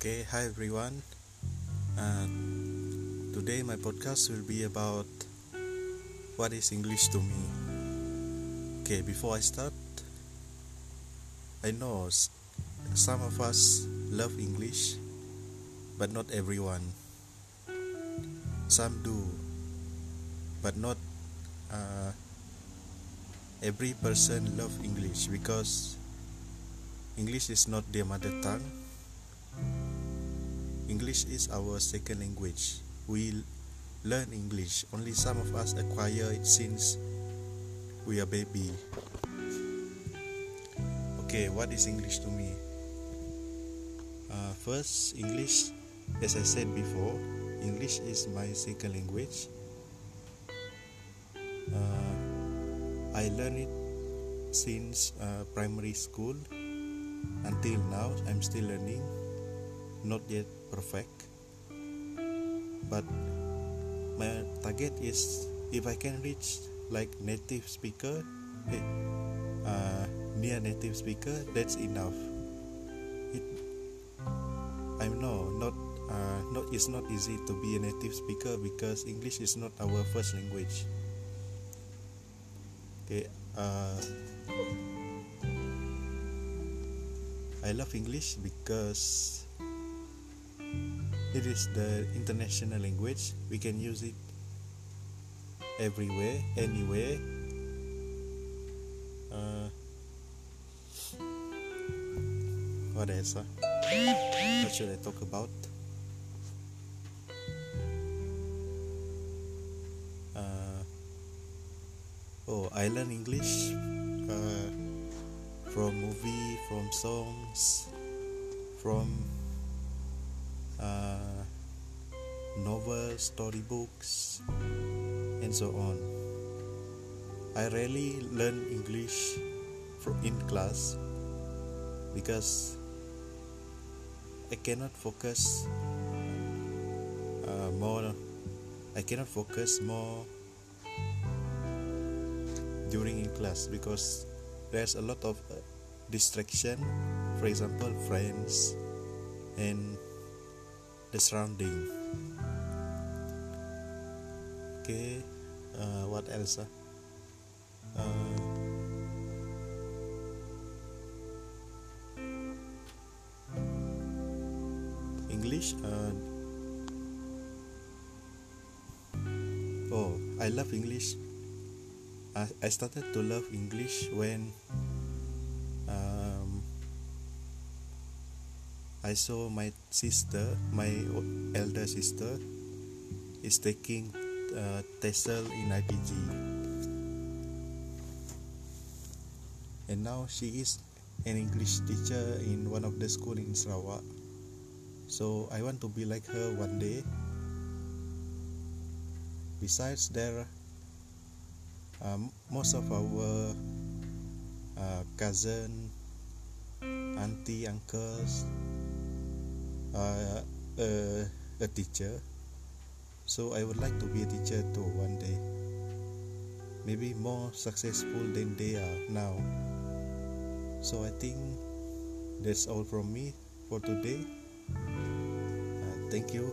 hi everyone. Today my podcast will be about what is English to me. Okay, before I start, I know some of us love English, but not everyone. Some do, but not uh, every person love English because English is not their mother tongue. English is our second language. We learn English. Only some of us acquire it since we are baby. Okay, what is English to me? Uh, first, English, as I said before, English is my second language. Uh, I learned it since uh, primary school until now. I'm still learning, not yet perfect. But my target is if I can reach like native speaker, eh, uh, near native speaker, that's enough. It, I know not uh, not it's not easy to be a native speaker because English is not our first language. Okay, uh, I love English because it is the international language. We can use it everywhere, anywhere. Uh, what else? Huh? What should I talk about? Uh, oh, I learn English uh, from movie, from songs, from uh, novels, storybooks, and so on. I rarely learn English fro- in class because I cannot focus uh, more. I cannot focus more during in class because there's a lot of uh, distraction. For example, friends and the surrounding. Okay, uh, what else? ah? Uh, English. Uh, oh, I love English. I, I started to love English when um, I saw my sister, my elder sister, is taking uh, TESOL in IPG. And now she is an English teacher in one of the school in Sarawak. So I want to be like her one day. Besides there, um, most of our uh, cousin, auntie, uncles, uh, uh, a teacher. So I would like to be a teacher too one day. Maybe more successful than they are now. So I think that's all from me for today. Uh, thank you.